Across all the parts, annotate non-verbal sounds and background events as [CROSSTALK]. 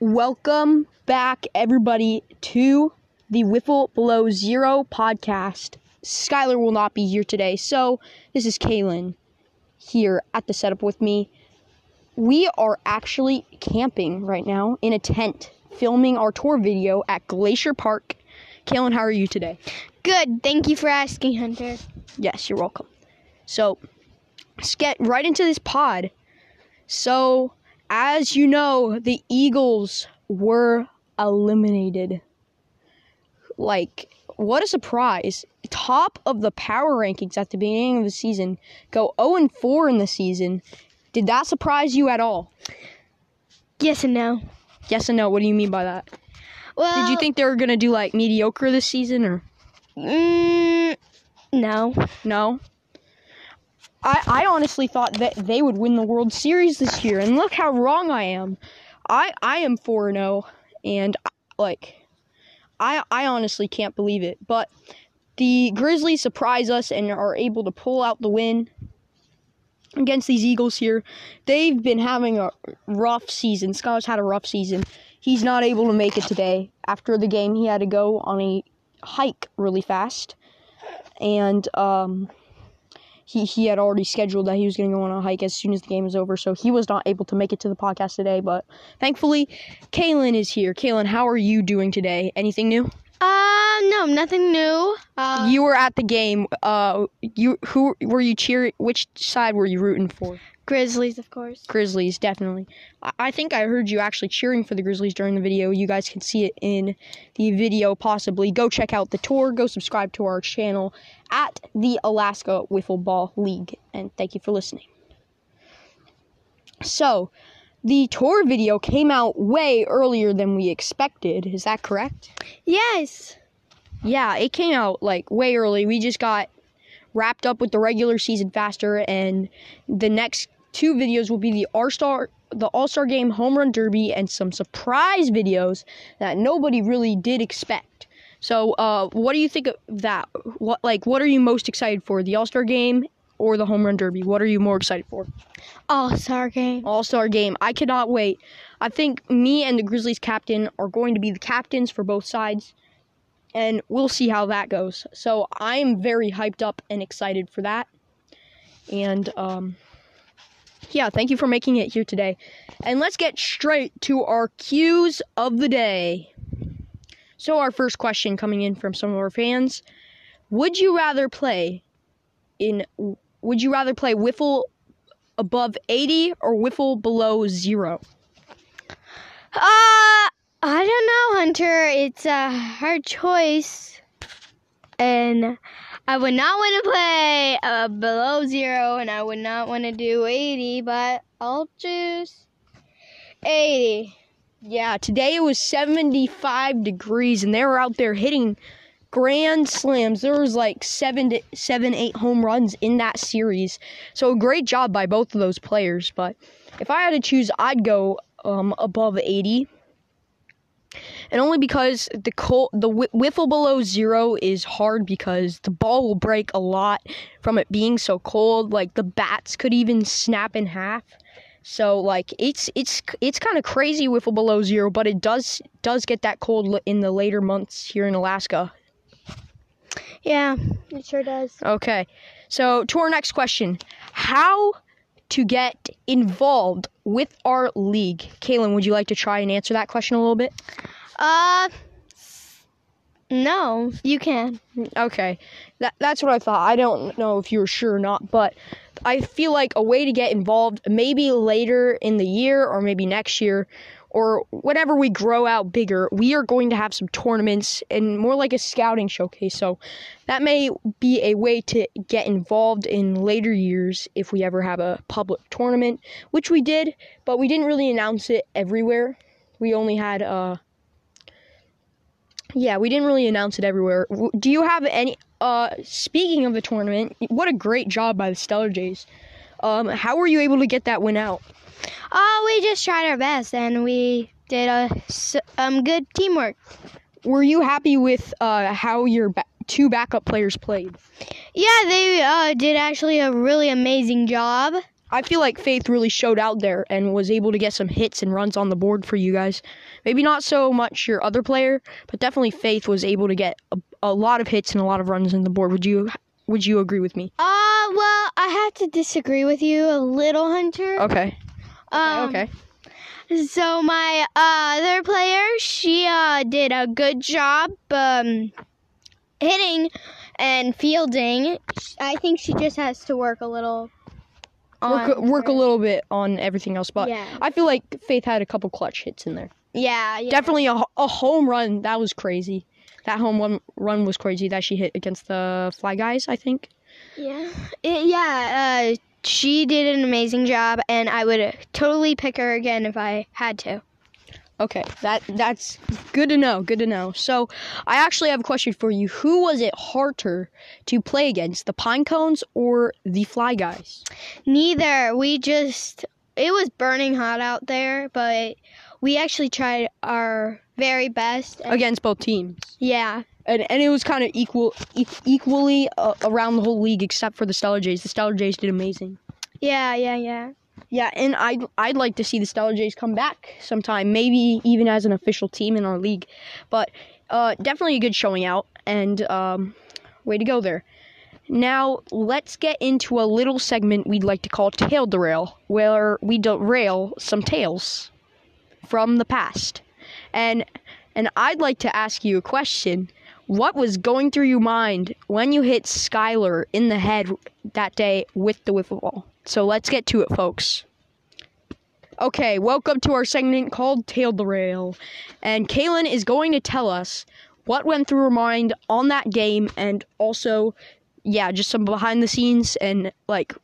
Welcome back, everybody, to the Wiffle Below Zero podcast. Skylar will not be here today, so this is Kaylin here at the setup with me. We are actually camping right now in a tent, filming our tour video at Glacier Park. Kaylin, how are you today? Good. Thank you for asking, Hunter. Yes, you're welcome. So, let's get right into this pod. So, as you know, the Eagles were eliminated. Like, what a surprise. Top of the power rankings at the beginning of the season, go 0 and 4 in the season. Did that surprise you at all? Yes and no. Yes and no. What do you mean by that? Well, Did you think they were going to do like mediocre this season or Mm, no. no? I, I honestly thought that they would win the World Series this year, and look how wrong I am. I I am 4 0, and like, I, I honestly can't believe it. But the Grizzlies surprise us and are able to pull out the win against these Eagles here. They've been having a rough season. Skylar's had a rough season. He's not able to make it today. After the game, he had to go on a hike really fast. And um, he, he had already scheduled that he was going to go on a hike as soon as the game was over. So he was not able to make it to the podcast today. But thankfully, Kaylin is here. Kaylin, how are you doing today? Anything new? Uh, no, nothing new. Uh, you were at the game. Uh, you who were you cheering? Which side were you rooting for? Grizzlies, of course. Grizzlies, definitely. I, I think I heard you actually cheering for the Grizzlies during the video. You guys can see it in the video, possibly. Go check out the tour. Go subscribe to our channel at the Alaska Wiffle Ball League. And thank you for listening. So, the tour video came out way earlier than we expected. Is that correct? Yes. Yeah, it came out like way early. We just got wrapped up with the regular season faster, and the next two videos will be the All Star, the All Star Game Home Run Derby, and some surprise videos that nobody really did expect. So, uh, what do you think of that? What like what are you most excited for? The All Star Game or the Home Run Derby? What are you more excited for? All Star game. All Star Game. I cannot wait. I think me and the Grizzlies captain are going to be the captains for both sides and we'll see how that goes. So I'm very hyped up and excited for that. And um, yeah, thank you for making it here today. And let's get straight to our cues of the day. So our first question coming in from some of our fans: Would you rather play in? Would you rather play wiffle above 80 or wiffle below zero? Uh, I don't know, Hunter. It's a hard choice. And I would not want to play uh, below zero, and I would not want to do 80, but I'll choose 80. Yeah, today it was 75 degrees, and they were out there hitting grand slams. There was like seven, to, seven, eight home runs in that series. So great job by both of those players. But if I had to choose, I'd go um, above 80 and only because the cold, the wiffle below zero is hard because the ball will break a lot from it being so cold. Like the bats could even snap in half. So like it's it's it's kind of crazy wiffle below zero, but it does does get that cold in the later months here in Alaska. Yeah, it sure does. Okay, so to our next question, how to get involved with our league? Kaylin, would you like to try and answer that question a little bit? Uh, no, you can. Okay, that that's what I thought. I don't know if you were sure or not, but I feel like a way to get involved, maybe later in the year or maybe next year, or whenever we grow out bigger, we are going to have some tournaments and more like a scouting showcase. So that may be a way to get involved in later years if we ever have a public tournament, which we did, but we didn't really announce it everywhere. We only had uh yeah, we didn't really announce it everywhere. Do you have any uh speaking of the tournament, what a great job by the Stellar Jays. Um how were you able to get that win out? Oh, we just tried our best and we did a um good teamwork. Were you happy with uh how your ba- two backup players played? Yeah, they uh, did actually a really amazing job. I feel like Faith really showed out there and was able to get some hits and runs on the board for you guys. Maybe not so much your other player, but definitely Faith was able to get a, a lot of hits and a lot of runs on the board. Would you would you agree with me? Uh, well, I have to disagree with you a little, Hunter. Okay. Um, okay. So my uh, other player, she uh, did a good job um, hitting and fielding. I think she just has to work a little. Work on work a little bit on everything else, but Yeah. I feel like Faith had a couple clutch hits in there. Yeah, yeah. Definitely a, a home run. That was crazy. That home run run was crazy that she hit against the Fly Guys, I think. Yeah, It- yeah. Uh, she did an amazing job, and I would totally pick her again if I had to. Okay, that that's good to know. Good to know. So, I actually have a question for you. Who was it harder to play against, the Pine Cones or the Fly Guys? Neither. We just it was burning hot out there, but we actually tried our very best. Against both teams, yeah. And and it was kind of equal e- equally uh, around the whole league except for the Stellar Jays. The Stellar Jays did amazing. Yeah, yeah, yeah. Yeah, and I'd I'd like to see the Stellar Jays come back sometime, maybe even as an official team in our league. But uh, definitely a good showing out, and um, way to go there. Now let's get into a little segment we'd like to call Tail Derail, where we derail some tales from the past, and and I'd like to ask you a question. What was going through your mind when you hit Skylar in the head that day with the wiffle ball? So let's get to it, folks. Okay, welcome to our segment called Tail the Rail. And Kaylin is going to tell us what went through her mind on that game and also, yeah, just some behind the scenes and like,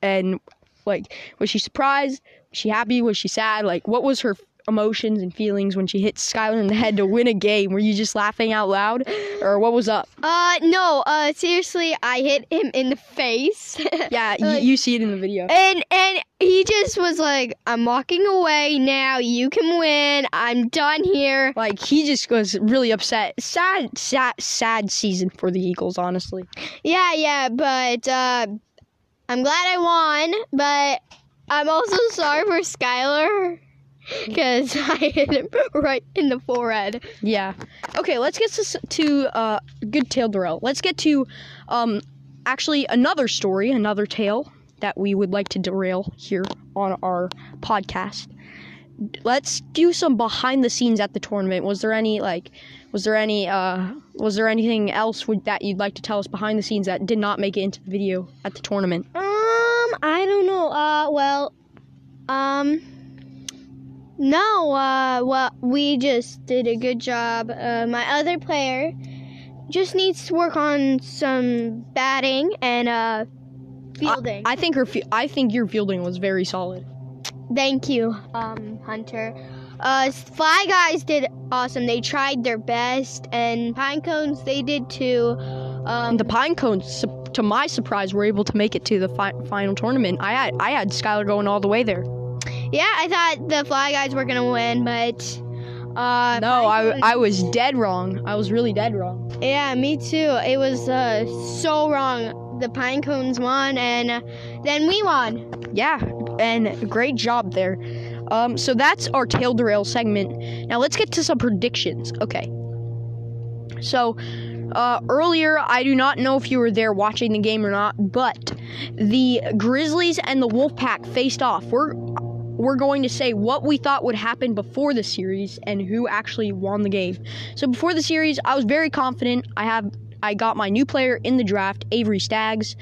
and like, was she surprised? Was she happy? Was she sad? Like, what was her emotions and feelings when she hit Skylar in the head to win a game? Were you just laughing out loud? Or what was up? Uh, no. Uh, seriously, I hit him in the face. [LAUGHS] Yeah, y- Like- you see it in the video. And and he just was like, "I'm walking away now. You can win. I'm done here." Like he just was really upset. Sad, sad, sad season for the Eagles, honestly. Yeah, yeah, but uh, I'm glad I won. But I'm also sorry for Skylar because [LAUGHS] I hit him right in the forehead. Yeah. Okay, let's get to, to uh, good tale derail. Let's get to um, actually another story, another tale that we would like to derail here on our podcast. Let's do some behind the scenes at the tournament. Was there any like, was there any uh, was there anything else would, that you'd like to tell us behind the scenes that did not make it into the video at the tournament? Um, I don't know. Uh, well, um, no. Uh, well, we just did a good job. Uh, my other player just needs to work on some batting and uh fielding. I think her, I think your fielding was very solid. Thank you, um, Hunter. Uh, Fly Guys did awesome. They tried their best, and Pine Cones they did too. Um, the Pine Cones, to my surprise, were able to make it to the fi- final tournament. I had I had Skylar going all the way there. Yeah, I thought the Fly Guys were gonna win, but uh, No, I, I was dead wrong. I was really dead wrong. Yeah, me too. It was uh, so wrong. The Pine Cones won, and then we won. Yeah, and great job there. Um, so that's our tail derail segment. Now let's get to some predictions. Okay. So, uh, earlier, I do not know if you were there watching the game or not, but the Grizzlies and the Wolfpack faced off. We're we're going to say what we thought would happen before the series and who actually won the game. So before the series, I was very confident. I have I got my new player in the draft, Avery Staggs,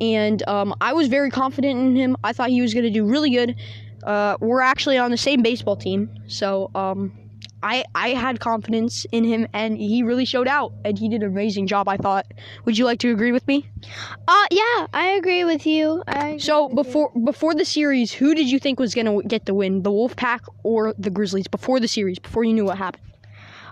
and um, I was very confident in him. I thought he was going to do really good. Uh, we're actually on the same baseball team, so um, I I had confidence in him, and he really showed out, and he did an amazing job. I thought. Would you like to agree with me? Uh, yeah, I agree with you. I agree So with you. before before the series, who did you think was going to get the win, the Wolfpack or the Grizzlies? Before the series, before you knew what happened.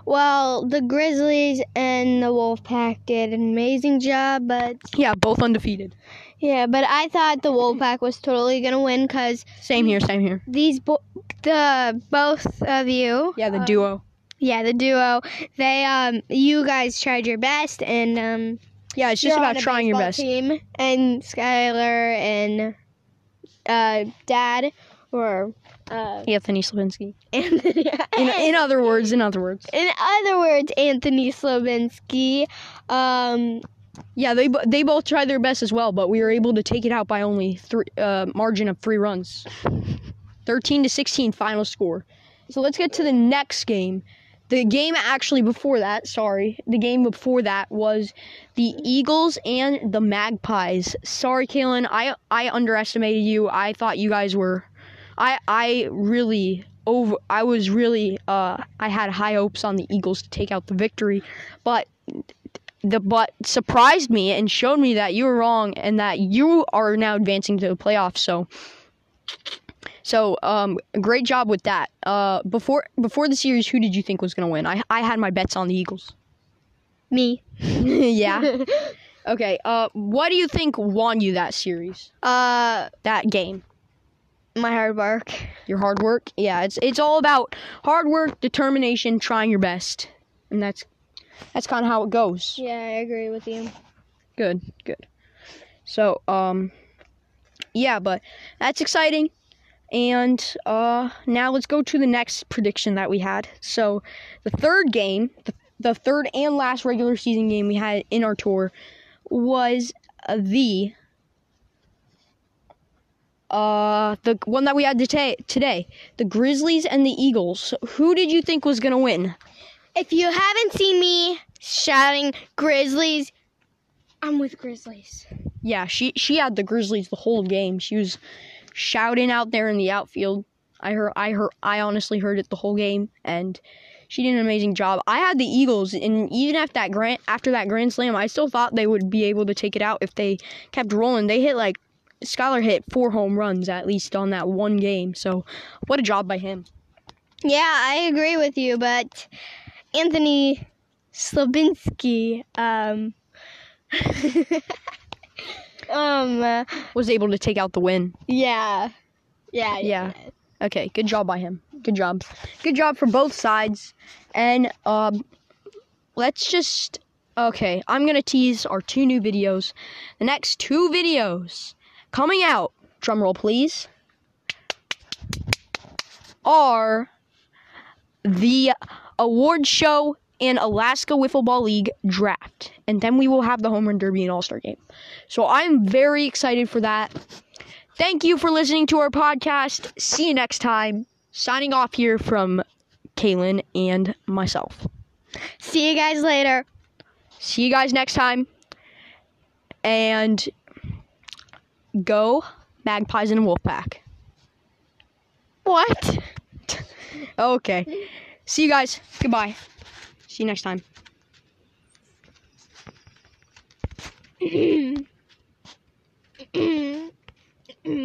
well, the Grizzlies and the Wolfpack did an amazing job, but Yeah, both undefeated. Yeah, but I thought the Wolfpack was totally gonna win because Same here, same here. these bo- the both of you, Yeah, the uh, duo. yeah, the duo, they um, you guys tried your best, and um, Yeah, it's just about trying your best. Team and Skylar and uh, dad or uh, Anthony Slavinsky. Anthony. [LAUGHS] In, in other words, in other words. In other words, Anthony Slavinsky. Um, Yeah, they they both tried their best as well, but we were able to take it out by only three uh, margin of three runs, thirteen to sixteen final score. So let's get to the next game. The game actually before that, sorry, the game before that was the Eagles and the Magpies. Sorry, Kaylin, I I underestimated you. I thought you guys were, I I really over. I was really uh I had high hopes on the Eagles to take out the victory, but the but surprised me and showed me that you were wrong and that you are now advancing to the playoffs. So, so um, great job with that. Uh, before before the series, who did you think was gonna win? I I had my bets on the Eagles. me. [LAUGHS] yeah. [LAUGHS] Okay. Uh, what do you think won you that series? uh, That game? my hard work. Your hard work? Yeah. It's it's all about hard work, determination, trying your best, and that's that's kind of how it goes. Yeah, I agree with you. Good, good. So, um, yeah, but that's exciting. And uh, now let's go to the next prediction that we had. So, the third game, the, the third and last regular season game we had in our tour was uh, the uh the one that we had today today the grizzlies and the eagles who did you think was gonna win If you haven't seen me shouting Grizzlies, I'm with Grizzlies. Yeah, she she had the Grizzlies the whole game. She was shouting out there in the outfield. I heard I heard I honestly heard it the whole game and she did an amazing job. I had the Eagles and even after that grand after that grand slam, I still thought they would be able to take it out if they kept rolling. They hit like Skylar hit four home runs at least on that one game. So, what a job by him. Yeah, I agree with you, but Anthony Slavinsky, um, [LAUGHS] um, uh, Was able to take out the win. yeah, yeah, Yeah. Okay, good job by him. Good job. Good job for both sides. And um let's just okay, I'm going to tease our two new videos. The next two videos coming out, drumroll please, are the award show and Alaska Wiffle Ball League draft. And then we will have the home run derby and all-star game. So I'm very excited for that. Thank you for listening to our podcast. See you next time. Signing off here from Kaylin and myself. See you guys later. See you guys next time. And go Magpies and Wolfpack. What? [LAUGHS] Okay. See you guys. Goodbye. See you next time. [CLEARS THROAT]